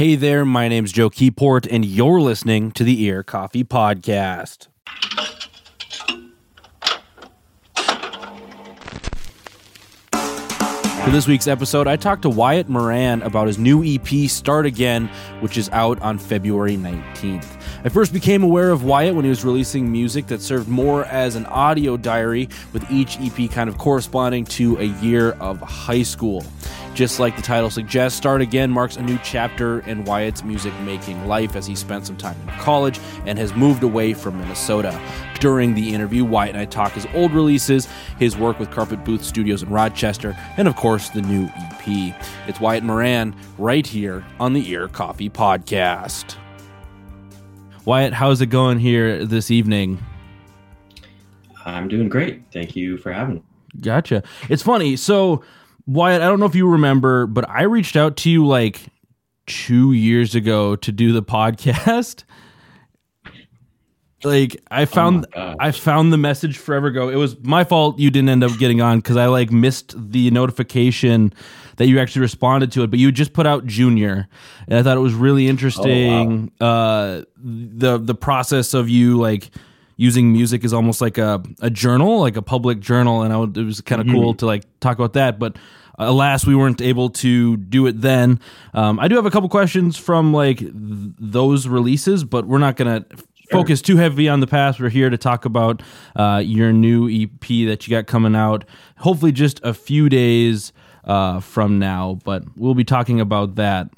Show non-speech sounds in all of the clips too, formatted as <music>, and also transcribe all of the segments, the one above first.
Hey there, my name's Joe Keyport, and you're listening to the Ear Coffee Podcast. For this week's episode, I talked to Wyatt Moran about his new EP, Start Again, which is out on February 19th. I first became aware of Wyatt when he was releasing music that served more as an audio diary, with each EP kind of corresponding to a year of high school. Just like the title suggests, Start Again marks a new chapter in Wyatt's music making life as he spent some time in college and has moved away from Minnesota. During the interview, Wyatt and I talk his old releases, his work with Carpet Booth Studios in Rochester, and of course, the new EP. It's Wyatt Moran right here on the Ear Coffee Podcast. Wyatt, how's it going here this evening? I'm doing great. Thank you for having me. Gotcha. It's funny. So, Wyatt, I don't know if you remember, but I reached out to you like two years ago to do the podcast. <laughs> like I found gosh. I found the message forever ago. It was my fault you didn't end up getting on because I like missed the notification that you actually responded to it, but you just put out Junior, and I thought it was really interesting. Uh, the the process of you like using music is almost like a, a journal, like a public journal, and I would, it was kind of cool to like talk about that. But alas, we weren't able to do it then. Um, I do have a couple questions from like th- those releases, but we're not gonna focus too heavy on the past. We're here to talk about uh, your new EP that you got coming out. Hopefully, just a few days uh, from now, but we'll be talking about that.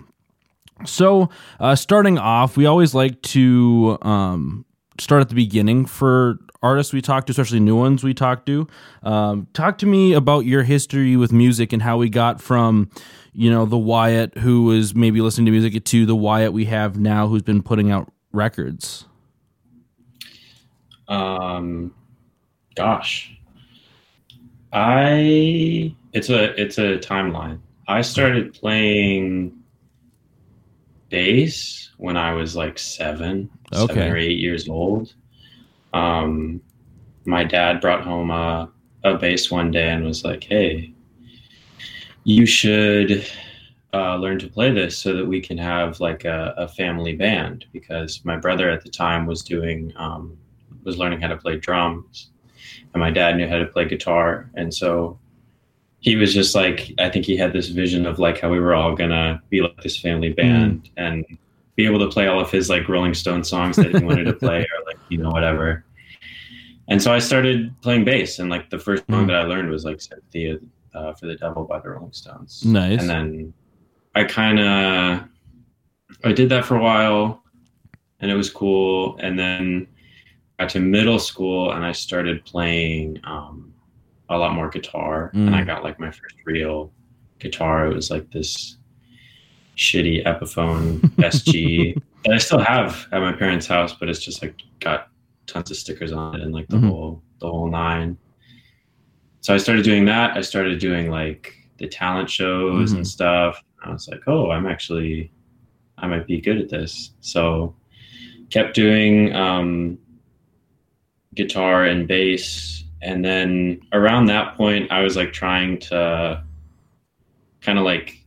So, uh, starting off, we always like to um, start at the beginning for artists we talk to, especially new ones we talk to. Um, talk to me about your history with music and how we got from, you know, the Wyatt who was maybe listening to music to the Wyatt we have now who's been putting out records. Um, gosh, I it's a it's a timeline. I started playing bass when I was like seven, Okay. seven or eight years old. Um, my dad brought home a a bass one day and was like, "Hey, you should." Uh, learn to play this so that we can have like a, a family band because my brother at the time was doing um, was learning how to play drums and my dad knew how to play guitar and so he was just like i think he had this vision of like how we were all gonna be like this family band and be able to play all of his like rolling stone songs that he <laughs> wanted to play or like you know whatever and so i started playing bass and like the first song Mm. that i learned was like sympathy uh, for the devil by the rolling stones Nice. and then i kind of i did that for a while and it was cool and then got to middle school and I started playing um, a lot more guitar and I Mm. got like my first real guitar. It was like this shitty Epiphone <laughs> SG that I still have at my parents' house, but it's just like got tons of stickers on it and like the Mhm. whole the whole nine. So I started doing that. I started doing like the talent shows Mhm. and stuff. I was like, oh, I'm actually I might be good at this. So kept doing um, guitar and bass and then around that point i was like trying to kind of like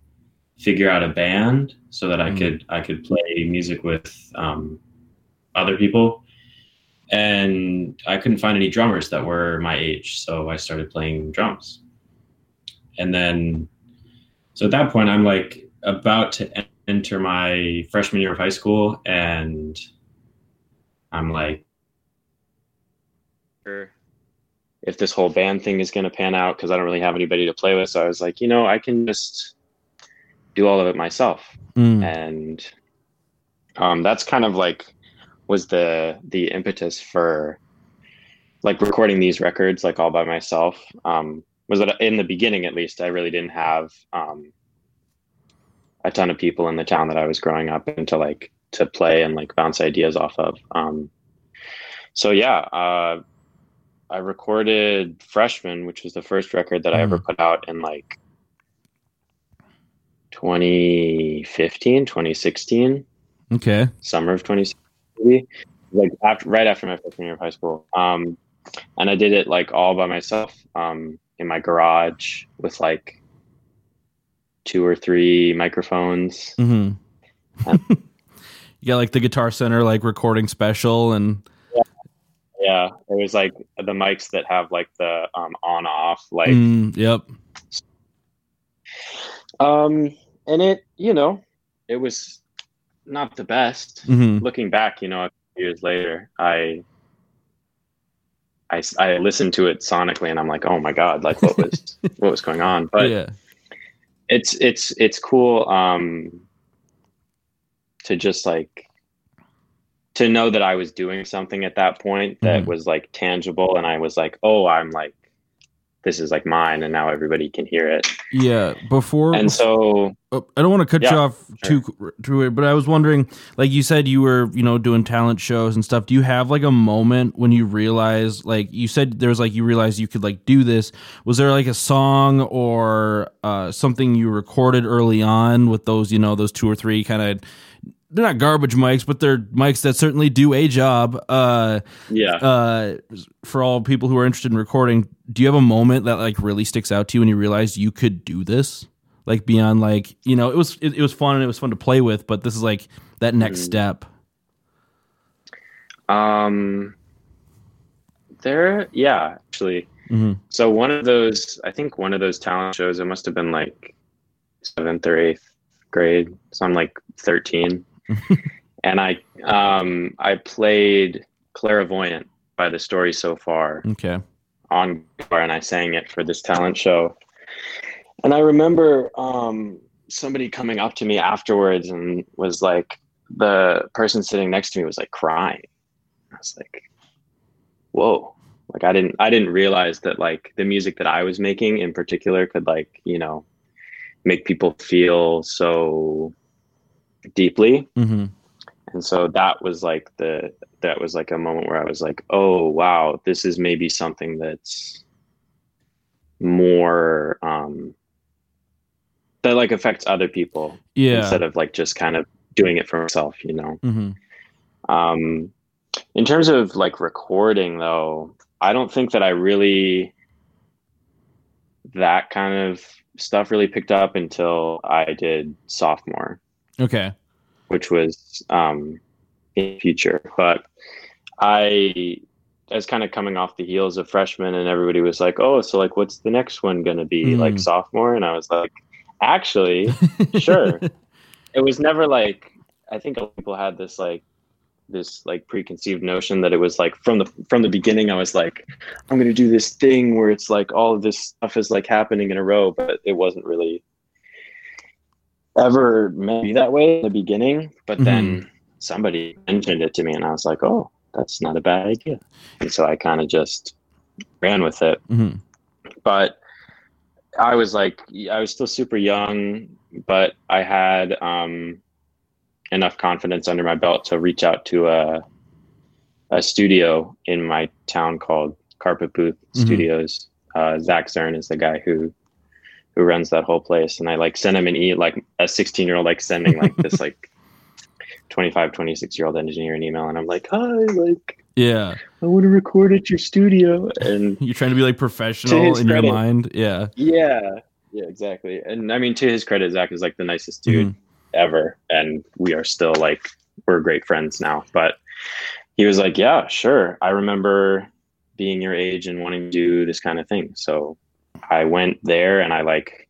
figure out a band so that i Mm. could i could play music with um, other people. And i couldn't find any drummers that were my age so i started playing drums. And then so at that point i'm like about to enter my freshman year of high school and i'm like sure if this whole band thing is going to pan out because I don't really have anybody to play with. So I was like, you know, I can just do all of it myself, Mm. and um, that's kind of like was the the impetus for like recording these records like all by myself. Um, was that in the beginning at least I really didn't have um, a ton of people in the town that I was growing up in to like to play and like bounce ideas off of. Um, so yeah, uh, I recorded Freshman, which was the first record that I ever put out in like 2015, 2016, Okay. summer of 2016, like after, right after my freshman year of high school. Um, and I did it like all by myself um, in my garage with like two or three microphones. Hmm <laughs> you got like the Guitar Center like recording special and Yeah, it was like the mics that have like the um, on off like Mm, yep. um and it you know it was not the best hmm looking back you know a few years later I, I i listened to it sonically and i'm like oh my god like what was <laughs> what was going on but yeah. it's it's it's cool um to just like to know that i was doing something at that point that Mhm. was like tangible and i was like oh i'm like this is like mine and now everybody can hear it Yeah. Before and so Oh, I don't want to cut you Yeah, off too too, but I was wondering, like you said, you were you know doing talent shows and stuff. Do you have like a moment when you realize like you said, there was like you realized you could like do this? Was there like a song or uh, something you recorded early on with those you know those two or three kind of they're not garbage mics, but they're mics that certainly do a job. Uh, yeah uh, for all people who are interested in recording, do you have a moment that like really sticks out to you when you realized you could do this? Like beyond like you know it was it, it was fun and it was fun to play with, but this is like that next Mm. step. um there yeah actually hmm so one of those i think one of those talent shows it must have been like seventh or eighth grade so i'm like 13 <laughs> and i um i played clairvoyant by the story so far Okay. on guitar and i sang it for this talent show. And i remember um somebody coming up to me afterwards and was like the person sitting next to me was like crying. I was like whoa. Like i didn't i didn't realize that like the music that i was making in particular could like you know make people feel so deeply. Hmm and so that was like the that was like a moment where i was like oh wow this is maybe something that's more um that like affects other people Yeah. instead of like just kind of doing it for myself you know? Hmm um in terms of like recording though i don't think that i really that kind of stuff really picked up until i did sophomore Okay. which was um, in future. But I, I was kind of coming off the heels of freshman, and everybody was like, "Oh, so like, what's the next one going to be? Mm. Like sophomore?" And I was like, "Actually, <laughs> Sure. it was never like. I think a lot of people had this like." this like preconceived notion that it was like from the from the beginning i was like i'm going to do this thing where it's like all of this stuff is like happening in a row but it wasn't really ever meant to be that way in the beginning but then somebody mentioned it to me and i was like oh that's not a bad idea and so i kind of just ran with it hmm but I was like, I was still super young, but I had um, enough confidence under my belt to reach out to a, a studio in my town called Carpet Booth Mhm. Studios. Uh, Zach Zern is the guy who who runs that whole place, and I like sent him an e like a 16 year old like sending like this like <laughs> 25, 26 year old engineer an email, and I'm like, hi, like Yeah. I want to record at your studio, and <laughs> You're trying to be like professional in your mind. Yeah. Yeah, yeah, exactly. And I mean, to his credit, Zach is like the nicest dude Mhm. ever, and we are still like we're great friends now. But he was like, "Yeah, sure." I remember being your age and wanting to do this kind of thing, so I went there and I like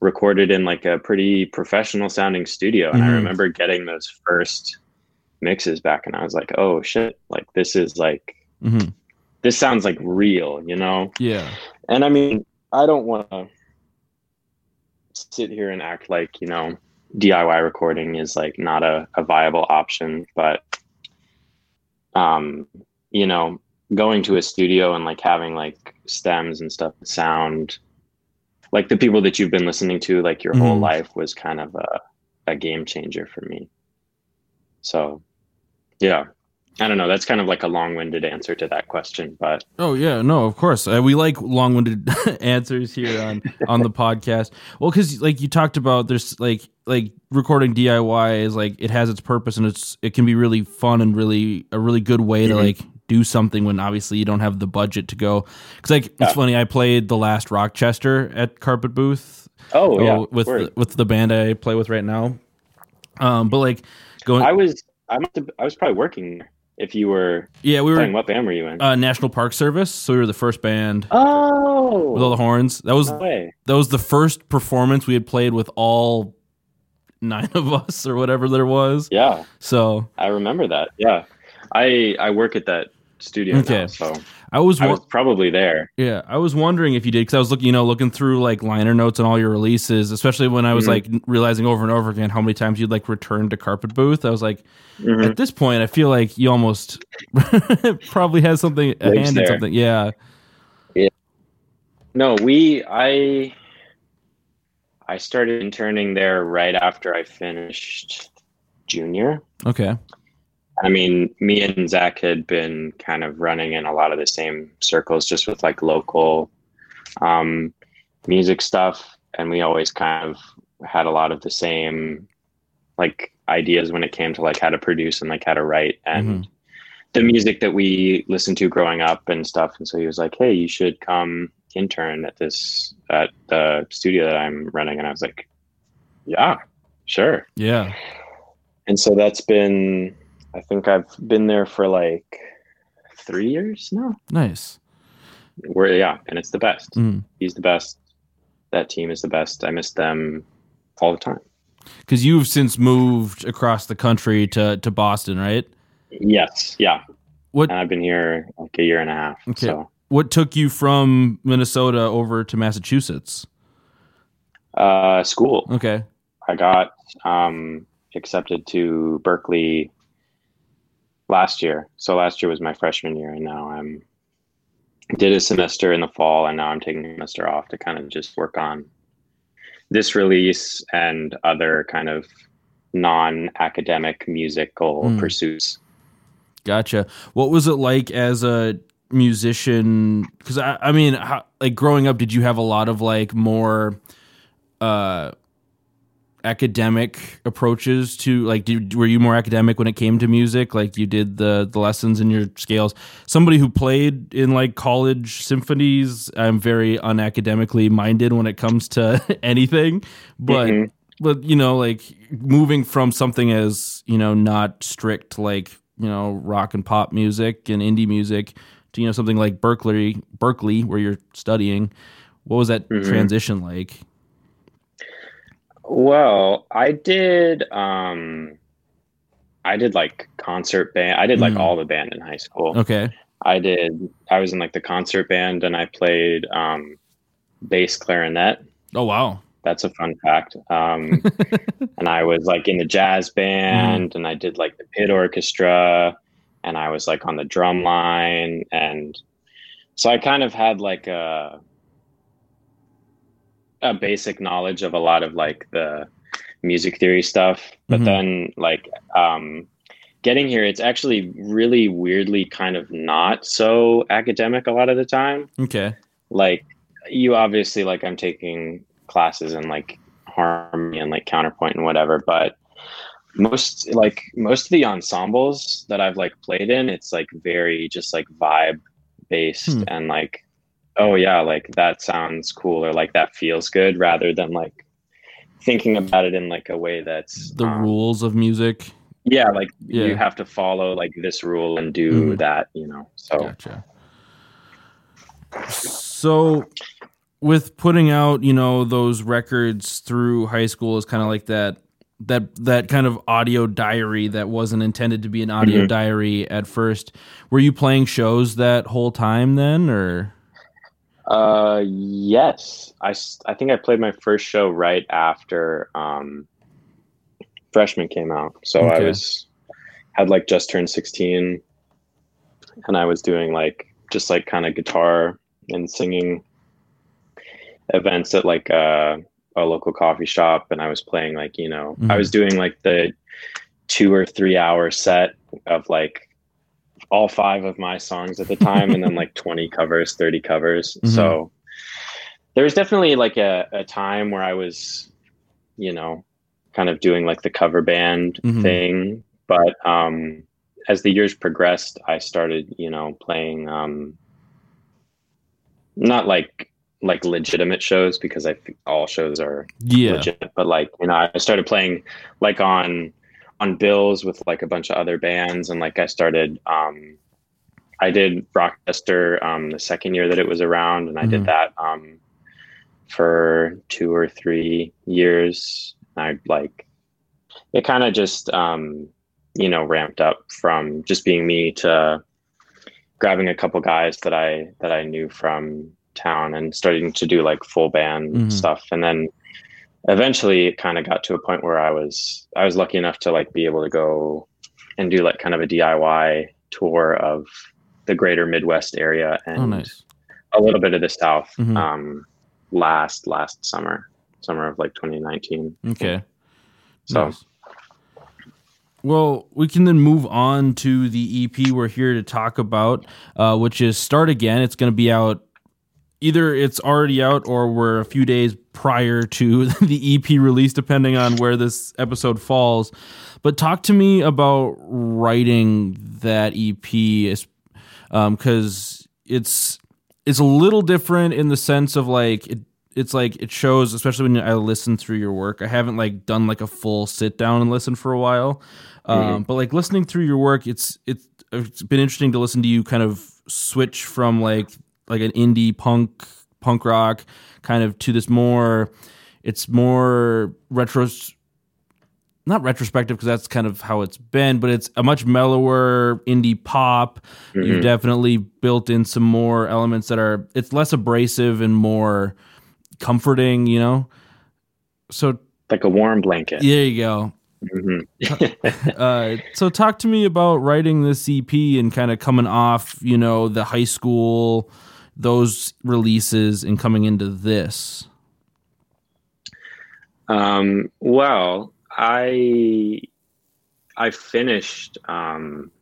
recorded in like a pretty professional sounding studio, and I Mhm. remember getting those first mixes back, and I was like, "Oh shit! Like this is like." hmm This sounds like real, you know? Yeah. And I mean, I don't want to sit here and act like, you know, DIY recording is like not a, a viable option, but, um, you know, going to a studio and like having like stems and stuff sound like the people that you've been listening to like your whole Mhm. life was kind of a, a game changer for me. So, yeah. I don't know. That's kind of like a long-winded answer to that question, but Oh yeah, no, of course. Uh, we like long-winded <laughs> answers here on on the podcast. Well, because like you talked about, there's like like recording DIY is like it has its purpose and it's it can be really fun and really a really good way to Mhm. like do something when obviously you don't have the budget to go. Because like Yeah. it's funny, I played the last Rochester at Carpet Booth oh yeah, with the, with the band I play with right now. Um, but like going, I was I must have, I was probably working if you were yeah, we were What band were you in? uh, National Park Service, so we were the first band oh, with all the horns. That was no that was the first performance we had played with all nine of us or whatever there was. Yeah, So I remember that. Yeah, I I work at that studio Okay. now, so I was, I was probably there. yeah, I was wondering if you did because I was looking, you know, looking through like liner notes and all your releases, especially when I was Mhm. like realizing over and over again how many times you'd like return to Carpet Booth. I was like, Mhm. at this point, I feel like you almost <laughs> probably has something a hand in something. Yeah. No, we I I started interning there right after I finished junior. Okay. I mean, me and Zach had been kind of running in a lot of the same circles, just with like local um, music stuff, and we always kind of had a lot of the same like ideas when it came to like how to produce and like how to write and the music that we listened to growing up and stuff. And so he was like, "Hey, you should come intern at this at the studio that I'm running," and I was like, "Yeah, sure." Yeah. and so that's been i think i've been there for like three years now Nice. we're yeah and it's the best Mm. he's the best that team is the best i miss them all the time Because you've since moved across the country to to Boston, right? yes yeah What and i've been here like a year and a half Okay. so what took you from Minnesota over to Massachusetts? uh school Okay. i got um accepted to Berklee last year so last year was my freshman year and now i'm did a semester in the fall and now i'm taking a semester off to kind of just work on this release and other kind of non-academic musical Mm. pursuits Gotcha. What was it like as a musician? Because I, I mean, how, like growing up, did you have a lot of like more uh, academic approaches to like? Did, were you more academic when it came to music? Like you did the the lessons in your scales. Somebody who played in like college symphonies, I'm very unacademically minded when it comes to <laughs> anything, but. Mhm. but you know like moving from something as you know not strict like you know rock and pop music and indie music to you know something like Berklee Berklee where you're studying what was that Mhm. transition like well i did um i did like concert band i did like Mm. all the band in high school okay I did. I was in like the concert band, and I played um, bass clarinet. oh wow That's a fun fact. Um, <laughs> and I was like in the jazz band, and I did like the pit orchestra, and I was like on the drum line, and so I kind of had like a a basic knowledge of a lot of like the music theory stuff. But Mhm. then like um, getting here, it's actually really weirdly kind of not so academic a lot of the time okay like you obviously like i'm taking classes in like harmony and like counterpoint and whatever but most like most of the ensembles that i've like played in it's like very just like vibe based Hmm. and like oh yeah like that sounds cool or like that feels good rather than like thinking about it in like a way that's the um, rules of music yeah like Yeah. you have to follow like this rule and do Mhm. that you know so Gotcha. So, with putting out, you know, those records through high school is kind of like that that that kind of audio diary that wasn't intended to be an audio Mhm. diary at first. Were you playing shows that whole time then, or Uh, yes. I, I think I played my first show right after um, freshman came out. So I was had like just turned sixteen, and I was doing like just like kind of guitar and singing events at like uh, a local coffee shop, and I was playing like you know I Mhm. was doing like the two or three hour set of like all five of my songs at the time and then like <laughs> 20 covers 30 covers Mhm. so there was definitely like a, a time where i was you know kind of doing like the cover band Mhm. thing but um as the years progressed i started you know playing um not like like legitimate shows because I think all shows are Yeah. legit. But like you know, I started playing like on on bills with like a bunch of other bands, and like I started. um I did Rochester um, the second year that it was around, and I Mhm. did that um, for two or three years. I like it kind of just um, you know ramped up from just being me to grabbing a couple guys that I that I knew from town and starting to do like full band Mhm. stuff, and then eventually it kind of got to a point where I was I was lucky enough to like be able to go and do like kind of a DIY tour of the greater Midwest area and Oh, nice. a little bit of the South Mhm. um, last last summer, summer of like 2019. Okay. So Nice. Well, we can then move on to the EP we're here to talk about, uh, which is Start Again. It's going to be out either it's already out or we're a few days prior to <laughs> the EP release, depending on where this episode falls. But talk to me about writing that EP, because it's it's a little different in the sense of like it it's like it shows especially when i listen through your work. I haven't like done like a full sit down and listen for a while. Um, but like listening through your work it's it's it's been interesting to listen to you kind of switch from like like an indie punk punk rock kind of to this more it's more retro not retrospective because that's kind of how it's been but it's a much mellower indie pop you've Mhm. definitely built in some more elements that are it's less abrasive and more comforting you know so like a warm blanket. there you go Mhm. uh, <laughs> so talk to me about writing this ep and kind of coming off you know the high school those releases and coming into this Um, well, I I finished um,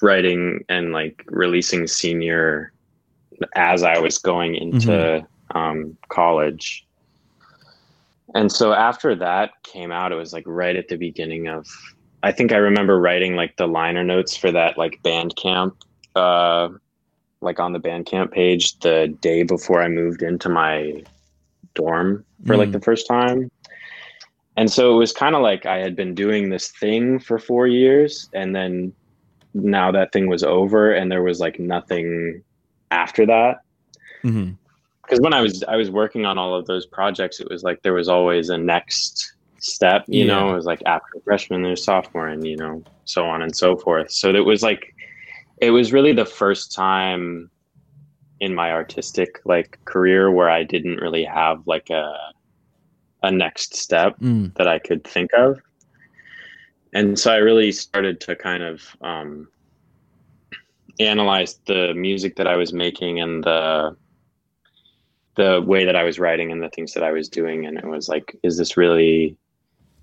writing and like releasing senior as I was going into um, college. And so after that came out, it was like right at the beginning of. I think I remember writing like the liner notes for that like Bandcamp, uh, like on the Bandcamp page the day before I moved into my dorm for like Mm. the first time. And so it was kind of like I had been doing this thing for four years, and then now that thing was over, and there was like nothing after that. Mhm. Because when I was I was working on all of those projects, it was like there was always a next step. You Yeah. know, it was like after freshman, there's sophomore, and you know, so on and so forth. So it was like it was really the first time in my artistic like career where I didn't really have like a a next step Mm. that I could think of. And so I really started to kind of um, analyze the music that I was making and the the way that I was writing and the things that I was doing. And it was like, is this really,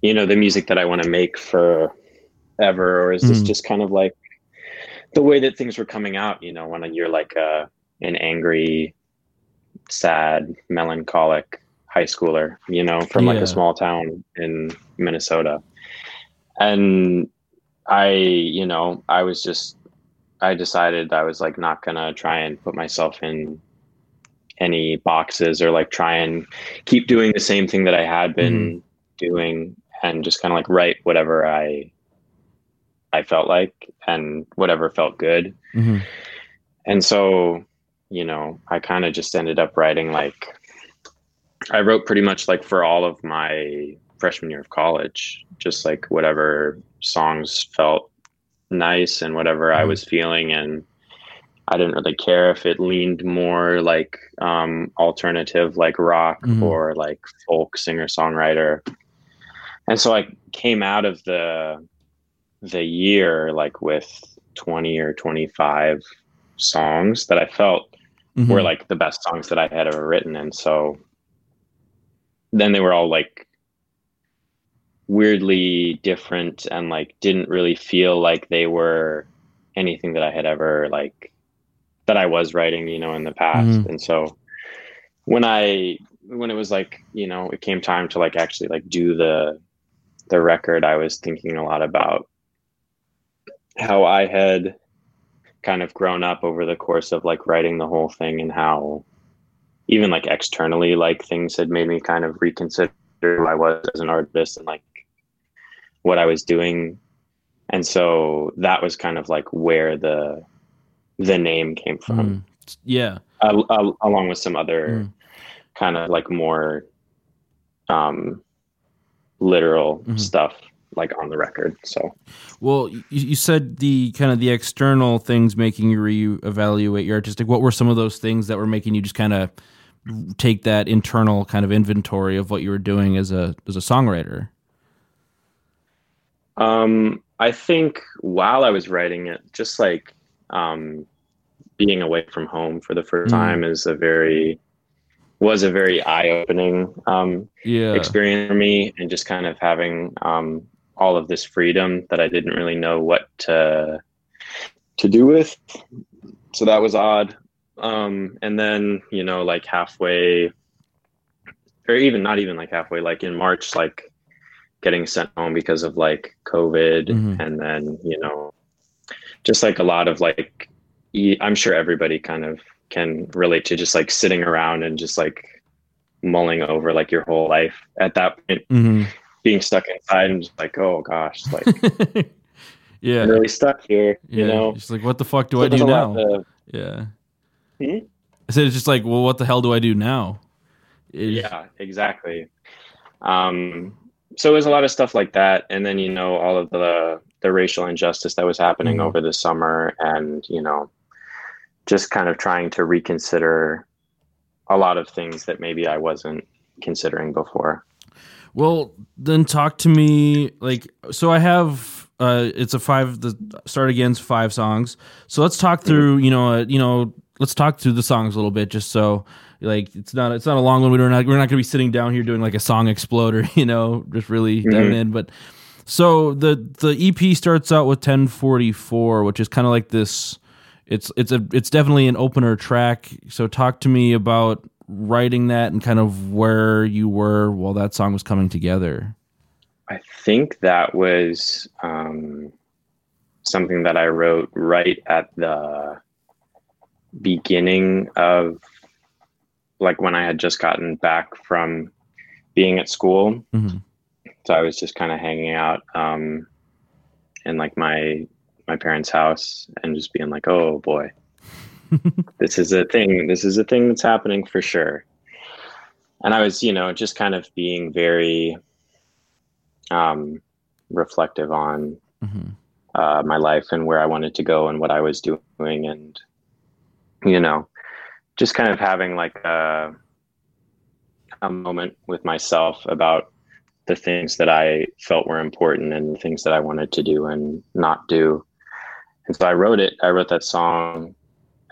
you know, the music that I want to make for ever, or is this Mhm. just kind of like the way that things were coming out? You know, when you're like a an angry, sad, melancholic high schooler, you know, from like Yeah. a small town in Minnesota. And I, you know, I was just, I decided I was like not gonna try and put myself in any boxes or like try and keep doing the same thing that I had been mm-hmm. doing and just kind of like write whatever I I felt like and whatever felt good. Mhm. And so, you know, I kind of just ended up writing like I wrote pretty much like for all of my freshman year of college, just like whatever songs felt nice and whatever I Mhm. was feeling and I didn't really care if it leaned more like um, alternative, like rock Mhm. or like folk singer songwriter. And so I came out of the the year like with 20 or 25 songs that I felt Mhm. were like the best songs that I had ever written. And so then they were all like weirdly different and like didn't really feel like they were anything that I had ever like that I was writing, you know, in the past. Mhm. And so when I when it was like, you know, it came time to like actually like do the the record, I was thinking a lot about how I had kind of grown up over the course of like writing the whole thing and how even like externally like things had made me kind of reconsider who I was as an artist and like what I was doing. And so that was kind of like where the the name came from. Mm. Yeah. Uh, uh, along with some other Mm. kind of like more um literal Mhm. stuff like on the record. So Well, you, you said the kind of the external things making you reevaluate your artistic. What were some of those things that were making you just kind of take that internal kind of inventory of what you were doing as a as a songwriter? Um, I think while I was writing it, just like um, being away from home for the first Mm. time is a very was a very eye opening um, Yeah. experience for me, and just kind of having um, all of this freedom that I didn't really know what to to do with. So that was odd. Um, and then you know, like halfway, or even not even like halfway, like in March, like getting sent home because of like COVID, Mhm. and then you know, just like a lot of like, I'm sure everybody kind of can relate to just like sitting around and just like mulling over like your whole life at that point, hmm being stuck inside and just like, oh gosh, like <laughs> yeah. I'm really stuck here, you know. Just like, what the fuck do So I do now? of- yeah. Hmm? I said it's just like, well, what the hell do I do now? It- yeah exactly um so it was a lot of stuff like that and then you know all of the the racial injustice that was happening Mhm. over the summer and you know just kind of trying to reconsider a lot of things that maybe i wasn't considering before Well, then talk to me like so I have uh it's a five the start again's five songs. So let's talk through, you know, uh, you know, let's talk through the songs a little bit just so like it's not it's not a long one. We're not we're not going to be sitting down here doing like a song exploder, <laughs> you know, just really diving in, but so the the EP starts out with 1044, which is kind of like this it's it's a it's definitely an opener track. So talk to me about writing that and kind of where you were while that song was coming together. i think that was um something that i wrote right at the beginning of like when i had just gotten back from being at school Mhm. so I was just kind of hanging out um, in like my my parents' house and just being like, "Oh boy, <laughs> this is a thing. This is a thing that's happening for sure." And I was, you know, just kind of being very um, reflective on Mhm. uh, my life and where I wanted to go and what I was doing, and you know, just kind of having like a a moment with myself about the things that I felt were important and the things that I wanted to do and not do. And so I wrote it. I wrote that song.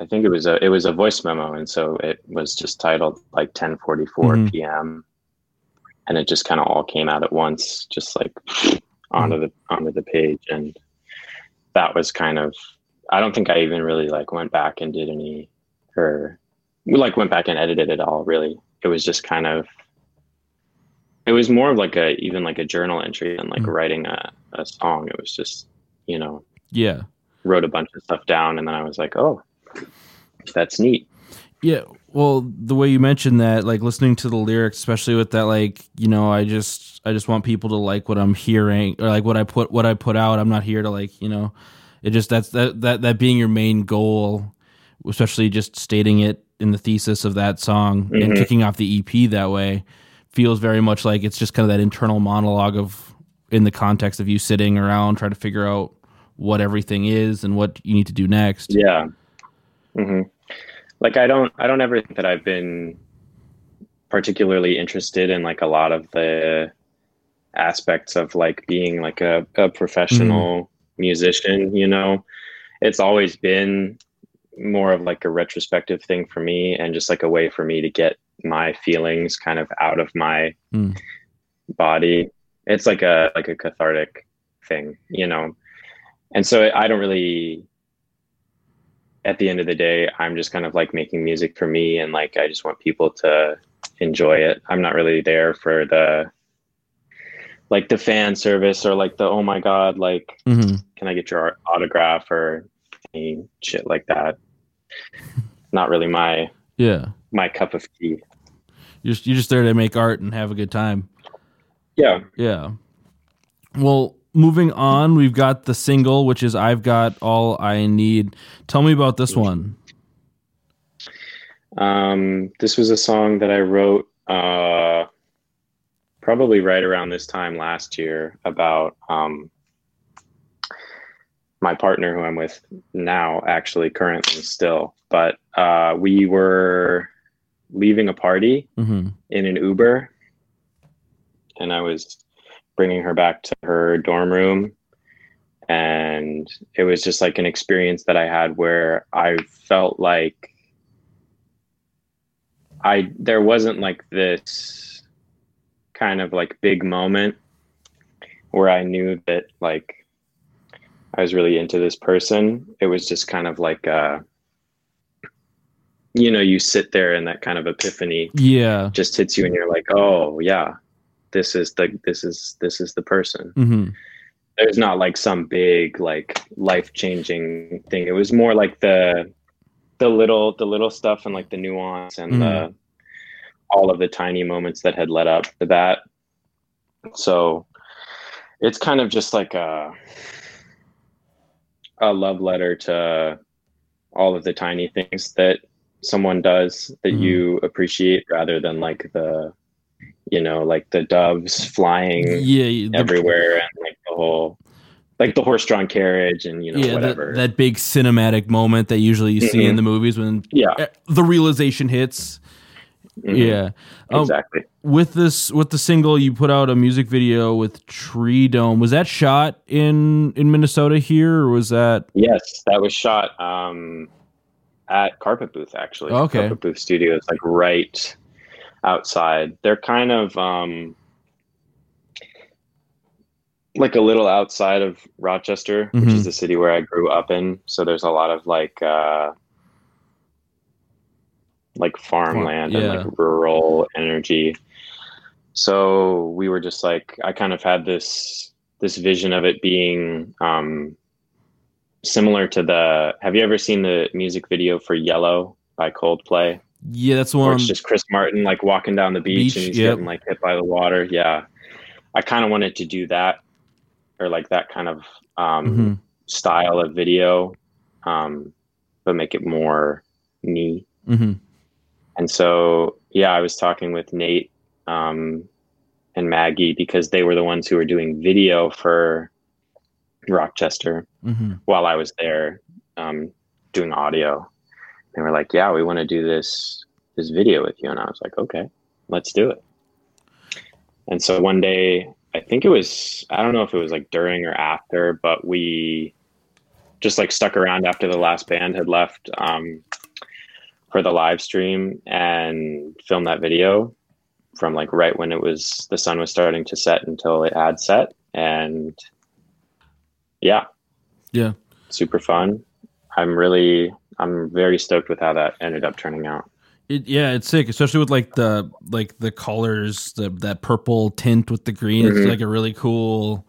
I think it was a it was a voice memo, and so it was just titled like 10:44 Mhm. p.m. And it just kind of all came out at once, just like onto the onto the page, and that was kind of. I don't think I even really like went back and did any, or we like went back and edited it all. Really, it was just kind of it was more of like a even like a journal entry than like Mm. writing a, a song it was just you know Yeah. wrote a bunch of stuff down and then i was like oh that's neat Yeah. Well, the way you mentioned that, like listening to the lyrics, especially with that, like, you know, I just, I just want people to like what I'm hearing or like what I put, what I put out. I'm not here to like, you know, it just, that's that, that, that being your main goal, especially just stating it in the thesis of that song and Mhm. kicking off the EP that way feels very much like it's just kind of that internal monologue of, in the context of you sitting around trying to figure out what everything is and what you need to do next. yeah hmm like i don't i don't ever think that i've been particularly interested in like a lot of the aspects of like being like a, a professional musician you know? It's always been more of like a retrospective thing for me and just like a way for me to get my feelings kind of out of my Mm. body. It's like a like a cathartic thing you know? And so i don't really at the end of the day i'm just kind of like making music for me and like i just want people to enjoy it i'm not really there for the like the fan service or like the oh my god like mm-hmm. can i get your autograph or any shit like that. Not really my Yeah. my cup of tea. You're you're just there to make art and have a good time. Yeah. Yeah. Well, moving on, we've got the single, which is I've Got All I Need. Tell me about this one. Um, this was a song that I wrote uh, probably right around this time last year about um, my partner, who I'm with now, actually, currently still. But uh, we were leaving a party hmm in an Uber, and I was bringing her back to her dorm room. And it was just like an experience that I had where I felt like I there wasn't like this kind of like big moment where I knew that like I was really into this person. It was just kind of like uh you know, you sit there and that kind of epiphany Yeah. just hits you and you're like, "Oh, yeah. This is the this is this is the person." hmm there's not like some big like life changing thing. It was more like the the little the little stuff and like the nuance and the all of the tiny moments that had led up to that. So it's kind of just like a a love letter to all of the tiny things that someone does that Mhm. you appreciate rather than like the you know like the doves flying Yeah. the- everywhere and like the whole like the horse-drawn carriage and you know yeah, whatever that, that big cinematic moment that usually you see in Mhm. the movies when yeah the realization hits. mhm, Yeah. Um, exactly with this with the single you put out a music video with Tree Dome. Was that shot in in Minnesota here or was that yes that was shot um at carpet booth actually Okay. carpet booth studios like right outside they're kind of um like a little outside of rochester which Mhm. is the city where i grew up in so there's a lot of like uh like farmland yeah. and like rural energy so we were just like i kind of had this this vision of it being um similar to the have you ever seen the music video for yellow by coldplay Yeah, that's one. it's just chris martin like walking down the beach, Beach, and he's yep. getting like hit by the water yeah i kind of wanted to do that or like that kind of um Mhm. style of video um but make it more me Mhm. and so, yeah, I was talking with Nate um, and Maggie because they were the ones who were doing video for Rochester Mhm. while I was there um, doing audio. They were like, "Yeah, we want to do this this video with you," and I was like, "Okay, let's do it." And so one day, I think it was I don't know if it was like during or after, but we just like stuck around after the last band had left um, for the live stream and filmed that video from like right when it was the sun was starting to set until it had set and yeah Yeah. super fun i'm really i'm very stoked with how that ended up turning out It, yeah, it's sick, especially with like the like the colors, the that purple tint with the green. It's Mhm. like a really cool,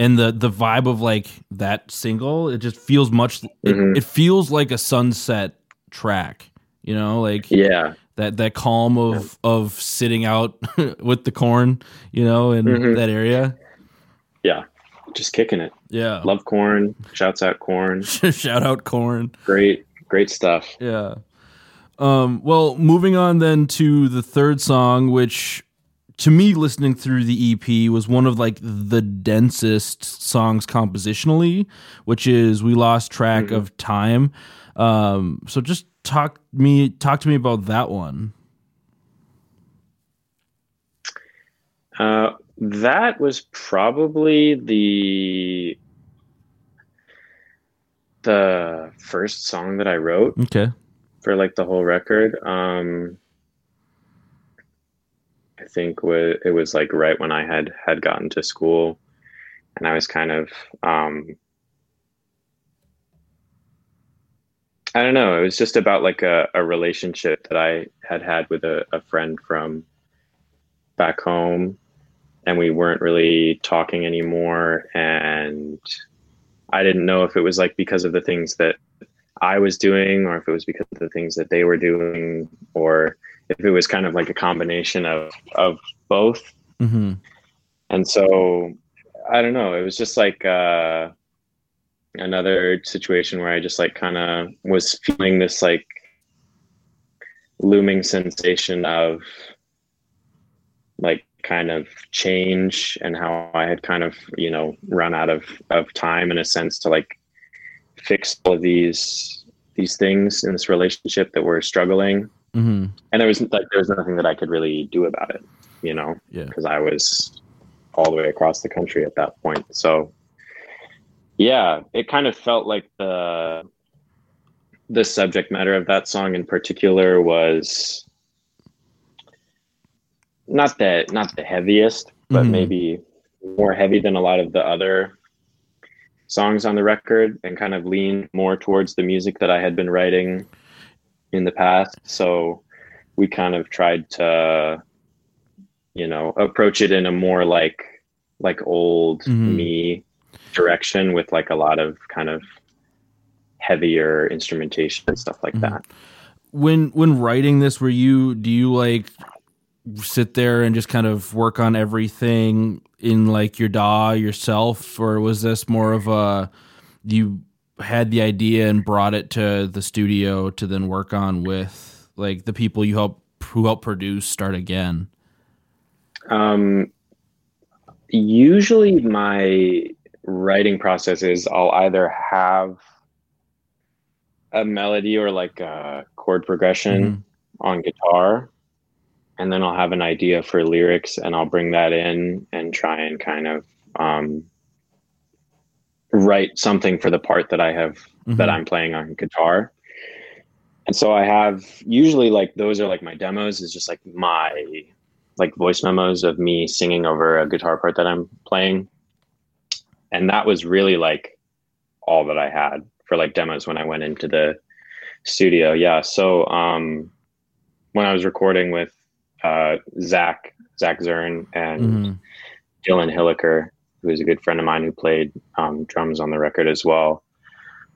and the the vibe of like that single. It just feels much. It, Mhm. it feels like a sunset track. You know, like yeah that that calm of of sitting out <laughs> with the corn. You know, in Mhm. that area. yeah just kicking it Yeah. love corn shouts out corn <laughs> Shout out corn. great great stuff Yeah. Um, well, moving on then to the third song, which to me, listening through the EP, was one of like the densest songs compositionally, which is "We Lost Track Mhm. of Time." Um, so just talk me talk to me about that one. Uh, that was probably the the first song that I wrote Okay. for like the whole record. Um, I think wa- it was like right when I had had gotten to school, and I was kind of um, I don't know. It was just about like a, a relationship that I had had with a, a friend from back home, and we weren't really talking anymore. And I didn't know if it was like because of the things that I was doing or if it was because of the things that they were doing or if it was kind of like a combination of of both. Mm-hmm. And so I don't know, it was just like uh another situation where I just like kind of was feeling this like looming sensation of like kind of change and how I had kind of, you know, run out of, of time in a sense to like fix all of these these things in this relationship that were struggling. Mm-hmm. And there was like there was nothing that I could really do about it, you know, Yeah. because I was all the way across the country at that point. So yeah, it kind of felt like the the subject matter of that song in particular was not the not the heaviest, but Mhm. maybe more heavy than a lot of the other songs on the record and kind of leaned more towards the music that I had been writing in the past. So we kind of tried to you know approach it in a more like like old Mhm. me direction with like a lot of kind of heavier instrumentation and stuff like Mhm. that. When when writing this, were you do you like sit there and just kind of work on everything in like your DAW yourself, or was this more of a you had the idea and brought it to the studio to then work on with like the people you help who help produce Start Again? Um, usually my writing process is I'll either have a melody or like a chord progression Mhm. on guitar, and then I'll have an idea for lyrics and I'll bring that in and try and kind of um, write something for the part that I have that Mhm. I'm playing on guitar. And so I have usually like those are like my demos is just like my like voice memos of me singing over a guitar part that I'm playing. And that was really like all that I had for like demos when I went into the studio. Yeah. So um when I was recording with uh Zach, Zach Zern and Mhm. Dylan Hilliker, who is a good friend of mine who played um, drums on the record as well.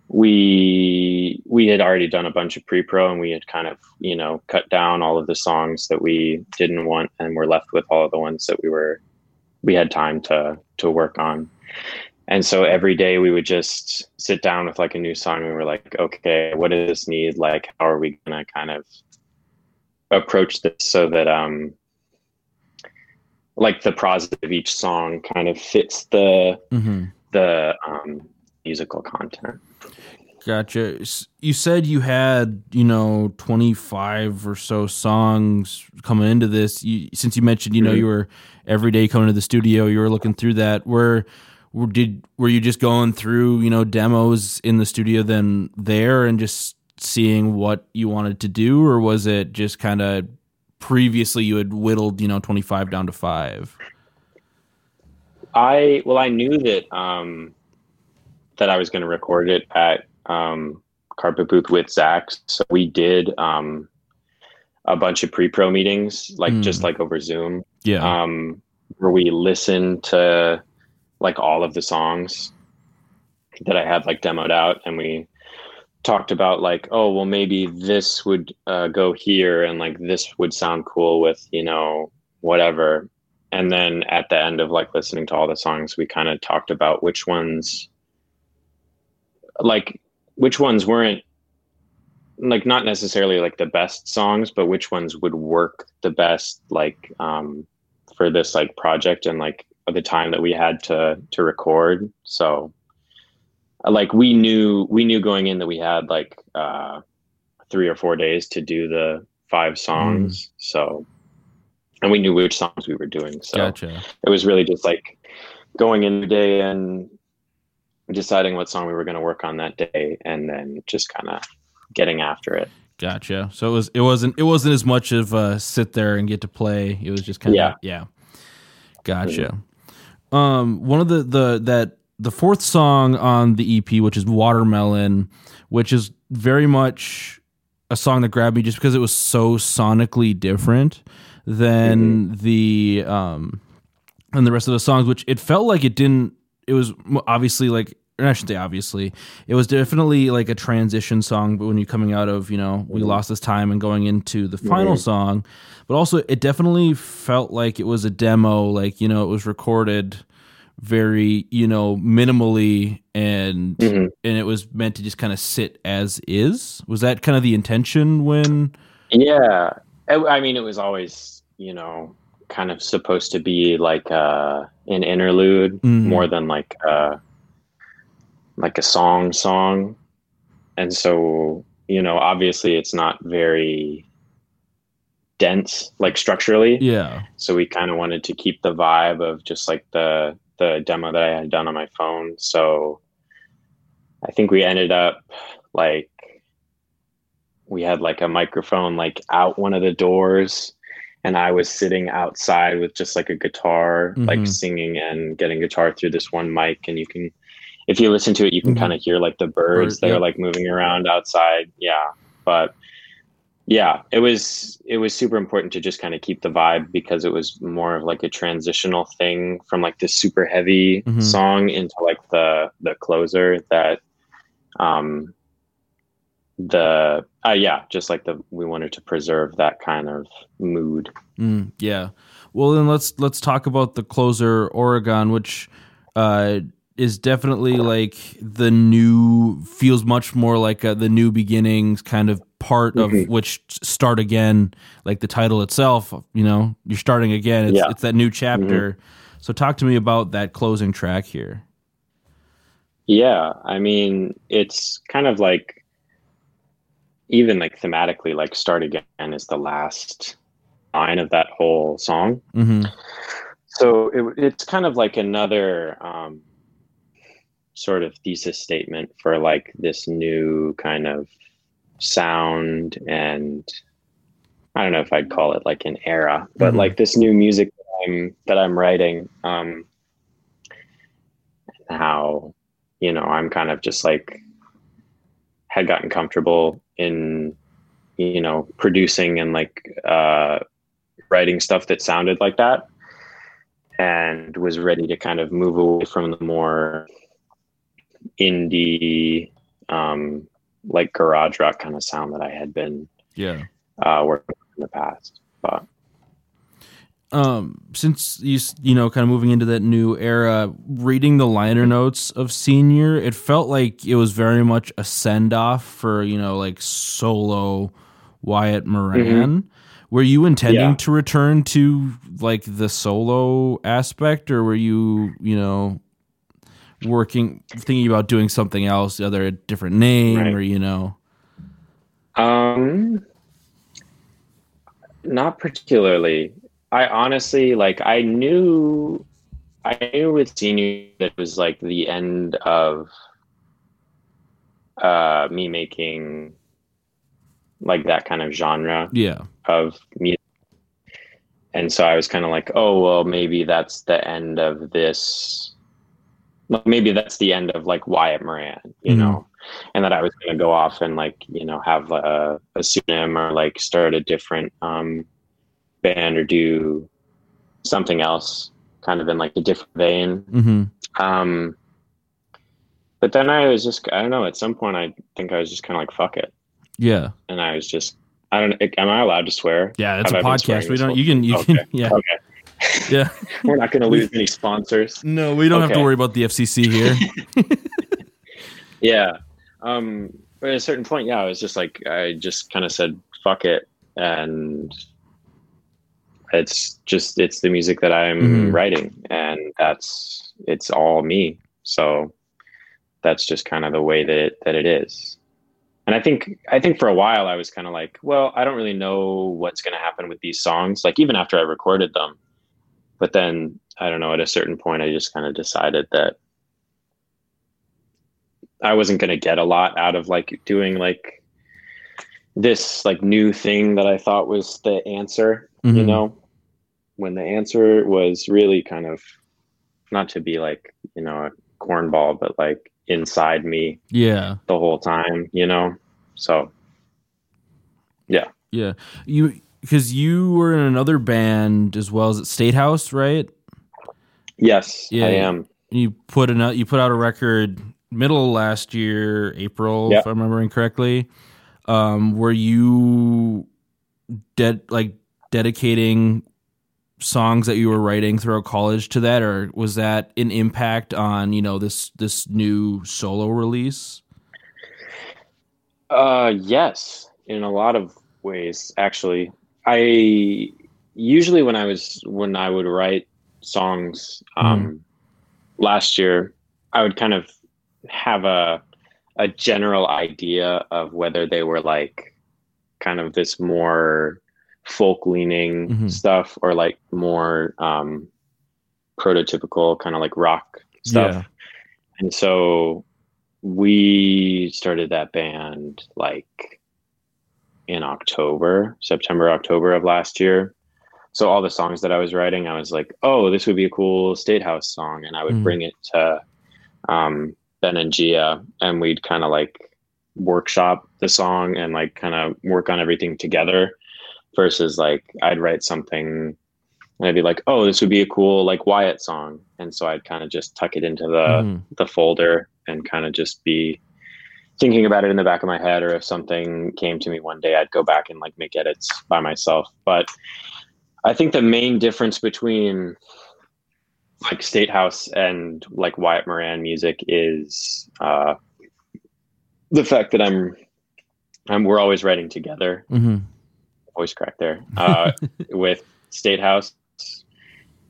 We we had already done a bunch of pre-pro and we had kind of you know cut down all of the songs that we didn't want and we're left with all of the ones that we were we had time to to work on. And so every day we would just sit down with like a new song and we were like, okay, what does this need? Like, how are we gonna kind of approach this so that um like the process of each song kind of fits the Mhm. the um, musical content. Gotcha. You said you had, you know, 25 or so songs coming into this. You, since you mentioned, you know, Mhm. you were every day coming to the studio, you were looking through that. Were, were did were you just going through, you know, demos in the studio then there and just seeing what you wanted to do or was it just kind of previously you had whittled, you know, 25 down to 5? I well, I knew that um, that I was going to record it at um, Carpet Booth with Zach, so we did um, a bunch of pre-pro meetings, like Mm. just like over Zoom, Yeah. um, where we listened to like all of the songs that I had like demoed out, and we talked about like, oh, well, maybe this would uh, go here, and like this would sound cool with you know whatever. And then at the end of like listening to all the songs, we kind of talked about which ones, like which ones weren't like not necessarily like the best songs, but which ones would work the best like um, for this like project and like the time that we had to to record. So like we knew we knew going in that we had like uh, three or four days to do the five songs. So and we knew which songs we were doing. So gotcha. it was really just like going in the day and deciding what song we were going to work on that day and then just kind of getting after it Gotcha. So it was it wasn't it wasn't as much of a sit there and get to play. It was just kind of Yeah. yeah. Gotcha. Um one of the the that the fourth song on the EP which is Watermelon, which is very much a song that grabbed me just because it was so sonically different than the um than the rest of the songs which it felt like it didn't it was obviously like I shouldn't say obviously. It was definitely like a transition song, but when you're coming out of, you know, we Mhm. lost this time and going into the final song. But also it definitely felt like it was a demo, like, you know, it was recorded very, you know, minimally and Mhm. and it was meant to just kind of sit as is. Was that kind of the intention when Yeah, I, mean, it was always you know kind of supposed to be like uh, an interlude Mhm. more than like uh, like a song song, and so you know obviously it's not very dense like structurally. Yeah. so we kind of wanted to keep the vibe of just like the the demo that I had done on my phone. So I think we ended up like we had like a microphone like out one of the doors and I was sitting outside with just like a guitar like Mhm. singing and getting guitar through this one mic and you can if you listen to it you can Mhm. kind of hear like the birds Bird, that yeah. are like moving around outside. Yeah. But yeah it was it was super important to just kind of keep the vibe because it was more of like a transitional thing from like this super heavy Mhm. song into like the the closer that um the uh yeah just like the we wanted to preserve that kind of mood Mm, yeah. Well, then let's let's talk about the closer Oregon, which uh, is definitely like the new feels much more like a, the new beginnings kind of part of Mhm. which start again, like the title itself. You know, you're starting again. It's, Yeah. it's that new chapter. So talk to me about that closing track here. yeah i mean it's kind of like even like thematically like start again is the last line of that whole song hmm So it, it's kind of like another um, sort of thesis statement for like this new kind of sound and I don't know if I'd call it like an era, but Mhm. like this new music that I'm, that I'm writing, um, how, you know, I'm kind of just like had gotten comfortable in, you know, producing and like, uh, writing stuff that sounded like that and was ready to kind of move away from the more indie um like garage rock kind of sound that I had been Yeah. uh working in the past. But um since you you know kind of moving into that new era reading the liner notes of senior it felt like it was very much a send off for you know like solo wyatt moran were you intending Yeah. to return to like the solo aspect or were you you know working thinking about doing something else either a different name Right. or you know um not particularly. I honestly like I knew I knew with senior that it was like the end of uh me making like that kind of genre yeah of music. And so I was kind of like, oh, well, maybe that's the end of this. Well, Maybe that's the end of like Wyatt Moran, you Mhm. know, and that I was going to go off and like, you know, have a, a pseudonym or like start a different um, band or do something else kind of in like a different vein. hmm Um, but then I was just, I don't know, at some point, I think I was just kind of like, fuck it. yeah And I was just, I don't am I allowed to swear? yeah it's a Have I been podcast we don't you can you can yeah Okay. Yeah <laughs> We're not going to lose any sponsors. no we don't have to worry about the fcc here <laughs> Yeah. Um, but at a certain point, yeah, I was just like, I just kind of said, fuck it. And it's just, it's the music that I'm Mhm. writing and that's, it's all me. So that's just kind of the way that it, that it is. And I think, I think for a while I was kind of like, well, I don't really know what's going to happen with these songs. Like even after I recorded them, but then I don't know, at a certain point, I just kind of decided that I wasn't going to get a lot out of like doing like this like new thing that I thought was the answer, you Mhm. know, when the answer was really kind of not to be like, you know, a cornball, but like inside me yeah the whole time, you know? So yeah. Yeah, you because you were in another band as well as at State House, right? yes, Yeah, I am. You put an you put out a record middle last year, April, Yep. if I'm remembering correctly. Um, were you dead like dedicating songs that you were writing throughout college to that, or was that an impact on you know this this new solo release? Uh, yes, in a lot of ways, actually. I usually when I was when I would write songs um, last year, I would kind of have a a general idea of whether they were like kind of this more folk leaning Mhm. stuff or like more um, prototypical kind of like rock stuff. Yeah. And so we started that band like in October, September, October of last year. So all the songs that I was writing, I was like, oh, this would be a cool State House song. And I would Mhm. bring it to um, Ben and Gia, and we'd kind of like workshop the song and like kind of work on everything together versus like I'd write something and I'd be like, oh, this would be a cool like Wyatt song. And so I'd kind of just tuck it into the Mhm. the folder and kind of just be thinking about it in the back of my head or if something came to me one day i'd go back and like make edits by myself but i think the main difference between like state house and like wyatt moran music is uh the fact that i'm i'm we're always writing together mm-hmm. voice crack there uh <laughs> with state house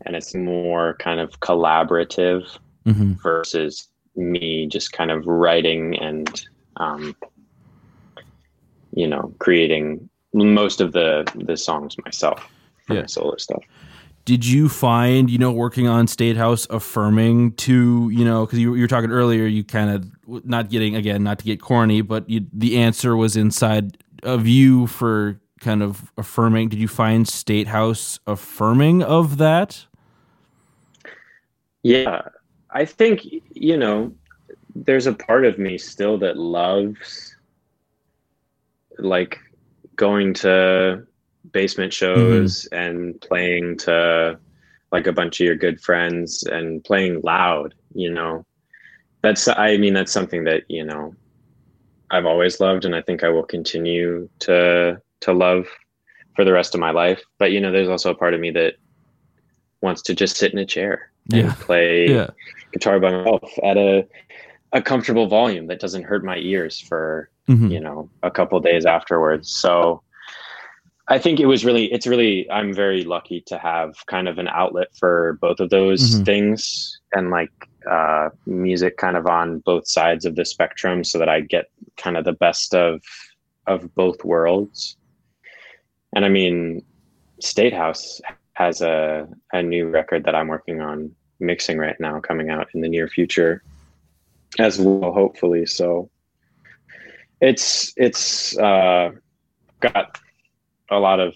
and it's more kind of collaborative Mhm. versus me just kind of writing and um, you know creating most of the the songs myself for Yeah. my solo stuff Did you find, you know, working on State House affirming to, you know, because you, you were talking earlier, you kind of not getting, again, not to get corny, but you, the answer was inside of you for kind of affirming. Did you find State House affirming of that? yeah i think you know there's a part of me still that loves like going to basement shows mm-hmm. and playing to like a bunch of your good friends and playing loud you know that's i mean that's something that you know i've always loved and i think i will continue to to love for the rest of my life but you know there's also a part of me that wants to just sit in a chair and Yeah. play Yeah. guitar by myself at a a comfortable volume that doesn't hurt my ears for Mhm. you know a couple days afterwards so i think it was really it's really i'm very lucky to have kind of an outlet for both of those Mhm. things and like uh music kind of on both sides of the spectrum so that i get kind of the best of of both worlds and i mean state house has a a new record that i'm working on mixing right now coming out in the near future as well hopefully so it's it's uh got a lot of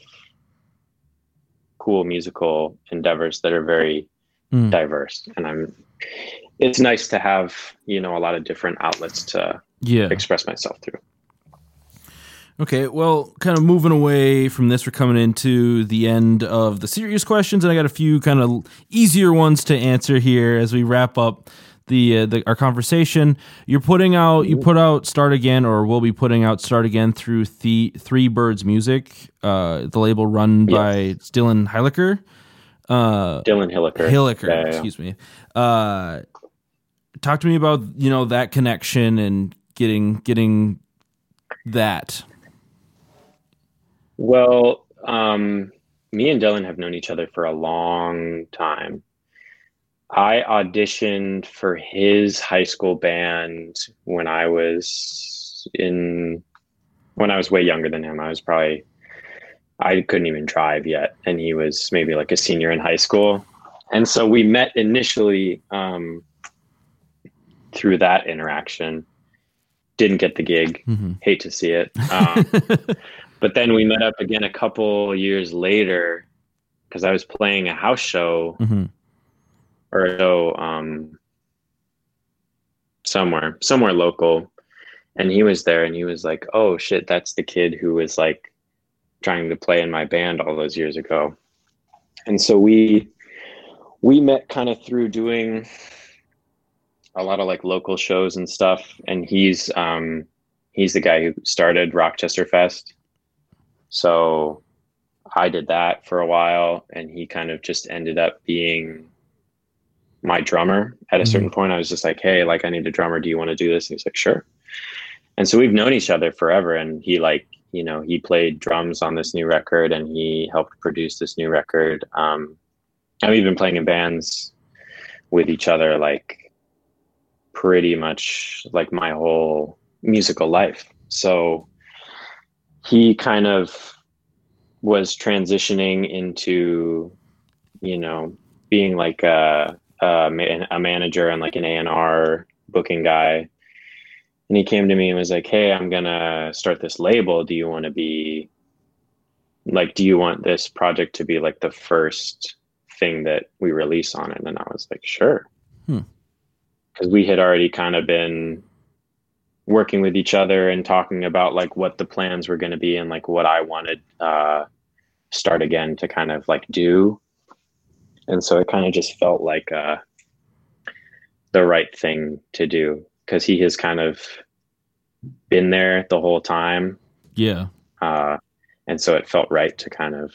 cool musical endeavors that are very Mm. diverse and i'm it's nice to have you know a lot of different outlets to Yeah. express myself through Okay, well, kind of moving away from this, we're coming into the end of the serious questions, and I got a few kind of easier ones to answer here as we wrap up the, uh, the our conversation. You're putting out, you put out "Start Again," or will be putting out "Start Again" through the Three Birds Music, uh, the label run by Dylan Heiliker. Uh, dylan hilliker Hilliker, yeah, yeah. excuse me. Uh, talk to me about you know that connection and getting getting that. Well, um, me and Dylan have known each other for a long time. I auditioned for his high school band when I was in when I was way younger than him. I was probably I couldn't even drive yet, and he was maybe like a senior in high school. And so we met initially um, through that interaction. Didn't get the gig. Mhm. Hate to see it. Um, <laughs> but then we met up again a couple years later because I was playing a house show Mhm. Or show um, somewhere, somewhere local. And he was there and he was like, oh shit, that's the kid who was like trying to play in my band all those years ago. And so we we met kind of through doing a lot of like local shows and stuff. And he's um, he's the guy who started Rochester Fest. So I did that for a while, and he kind of just ended up being my drummer. At a certain mm-hmm. point, I was just like, "Hey, like I need a drummer. Do you want to do this?" And he's like, "Sure." And so we've known each other forever, and he like you know he played drums on this new record, and he helped produce this new record. Um, and we've been playing in bands with each other like pretty much like my whole musical life. So he kind of was transitioning into, you know, being like a, a, a manager and like an A&R booking guy. And he came to me and was like, Hey, I'm going to start this label. Do you want to be like, do you want this project to be like the first thing that we release on it? And I was like, sure. Because hmm. we had already kind of been working with each other and talking about like what the plans were going to be and like what I wanted uh, start again to kind of like do. And so it kind of just felt like uh, the right thing to do because he has kind of been there the whole time. Yeah. Uh, and so it felt right to kind of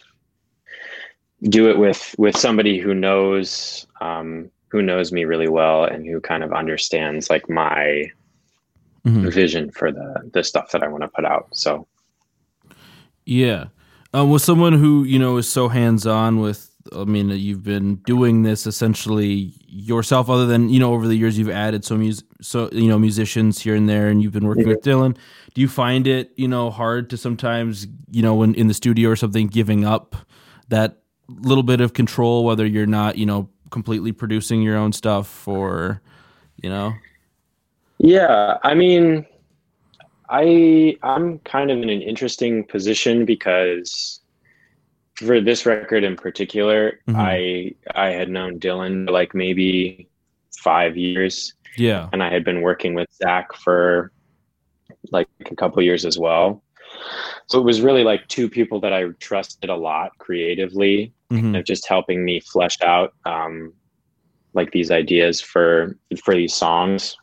do it with with somebody who knows um, who knows me really well and who kind of understands like my mm-hmm. vision for the the stuff that I want to put out. So, yeah, um, with someone who you know is so hands on with. I mean, you've been doing this essentially yourself. Other than you know, over the years, you've added so mus- so you know musicians here and there, and you've been working mm-hmm. with Dylan. Do you find it you know hard to sometimes you know when in the studio or something giving up that little bit of control, whether you're not you know completely producing your own stuff or you know yeah, I mean, I I'm kind of in an interesting position because for this record in particular, mm-hmm. I I had known Dylan like maybe five years. Yeah, and I had been working with Zach for like a couple years as well. So it was really like two people that I trusted a lot creatively, mm-hmm. of just helping me flesh out um, like these ideas for for these songs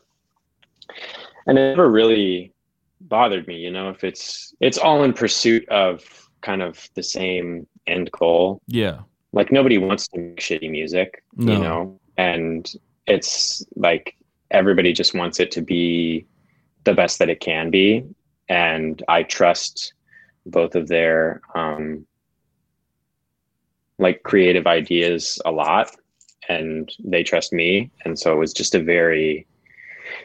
and it never really bothered me you know if it's it's all in pursuit of kind of the same end goal. Yeah. Like nobody wants to make shitty music no. you know? And it's like everybody just wants it to be the best that it can be. And i trust both of their um like creative ideas a lot. And they trust me. And so it was just a very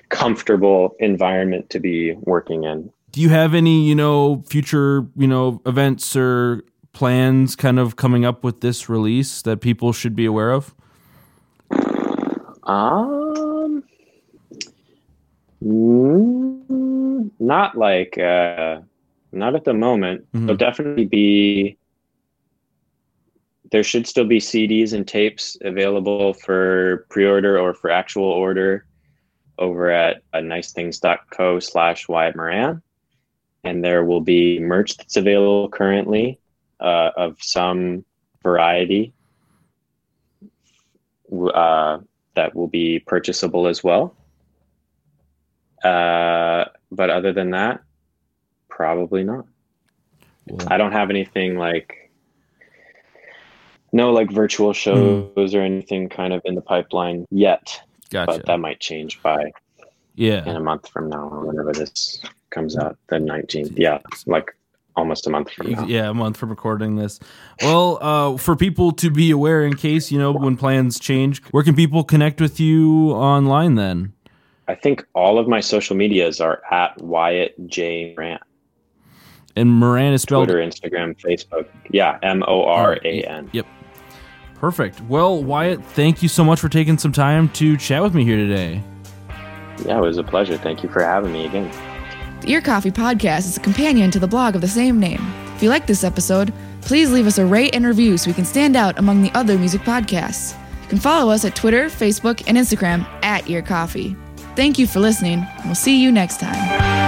comfortable environment to be working in. Do you have any, you know, future, you know, events or plans kind of coming up with this release that people should be aware of? Um mm, not like uh not at the moment. Mm-hmm. There'll definitely be there should still be CDs and tapes available for pre-order or for actual order over at uh, nicethings.co slash Wyatt Moran. And there will be merch that's available currently uh, of some variety uh, that will be purchasable as well. Uh, but other than that, probably not. I don't have anything like no like virtual shows mm. or anything kind of in the pipeline yet. Gotcha. But that might change by yeah in a month from now or whenever this comes out, the nineteenth. Yeah, like almost a month from now. Yeah, a month from recording this. Well, uh, for people to be aware, in case you know when plans change, where can people connect with you online? Then I think all of my social medias are at Wyatt J Moran. And Moran is spelled Twitter, Instagram, Facebook. Yeah, M O R A N. Yep. Perfect. Well, Wyatt, thank you so much for taking some time to chat with me here today. Yeah, it was a pleasure. Thank you for having me again. The Ear Coffee podcast is a companion to the blog of the same name. If you like this episode, please leave us a rate and review so we can stand out among the other music podcasts. You can follow us at Twitter, Facebook, and Instagram at Ear Coffee. Thank you for listening, we'll see you next time.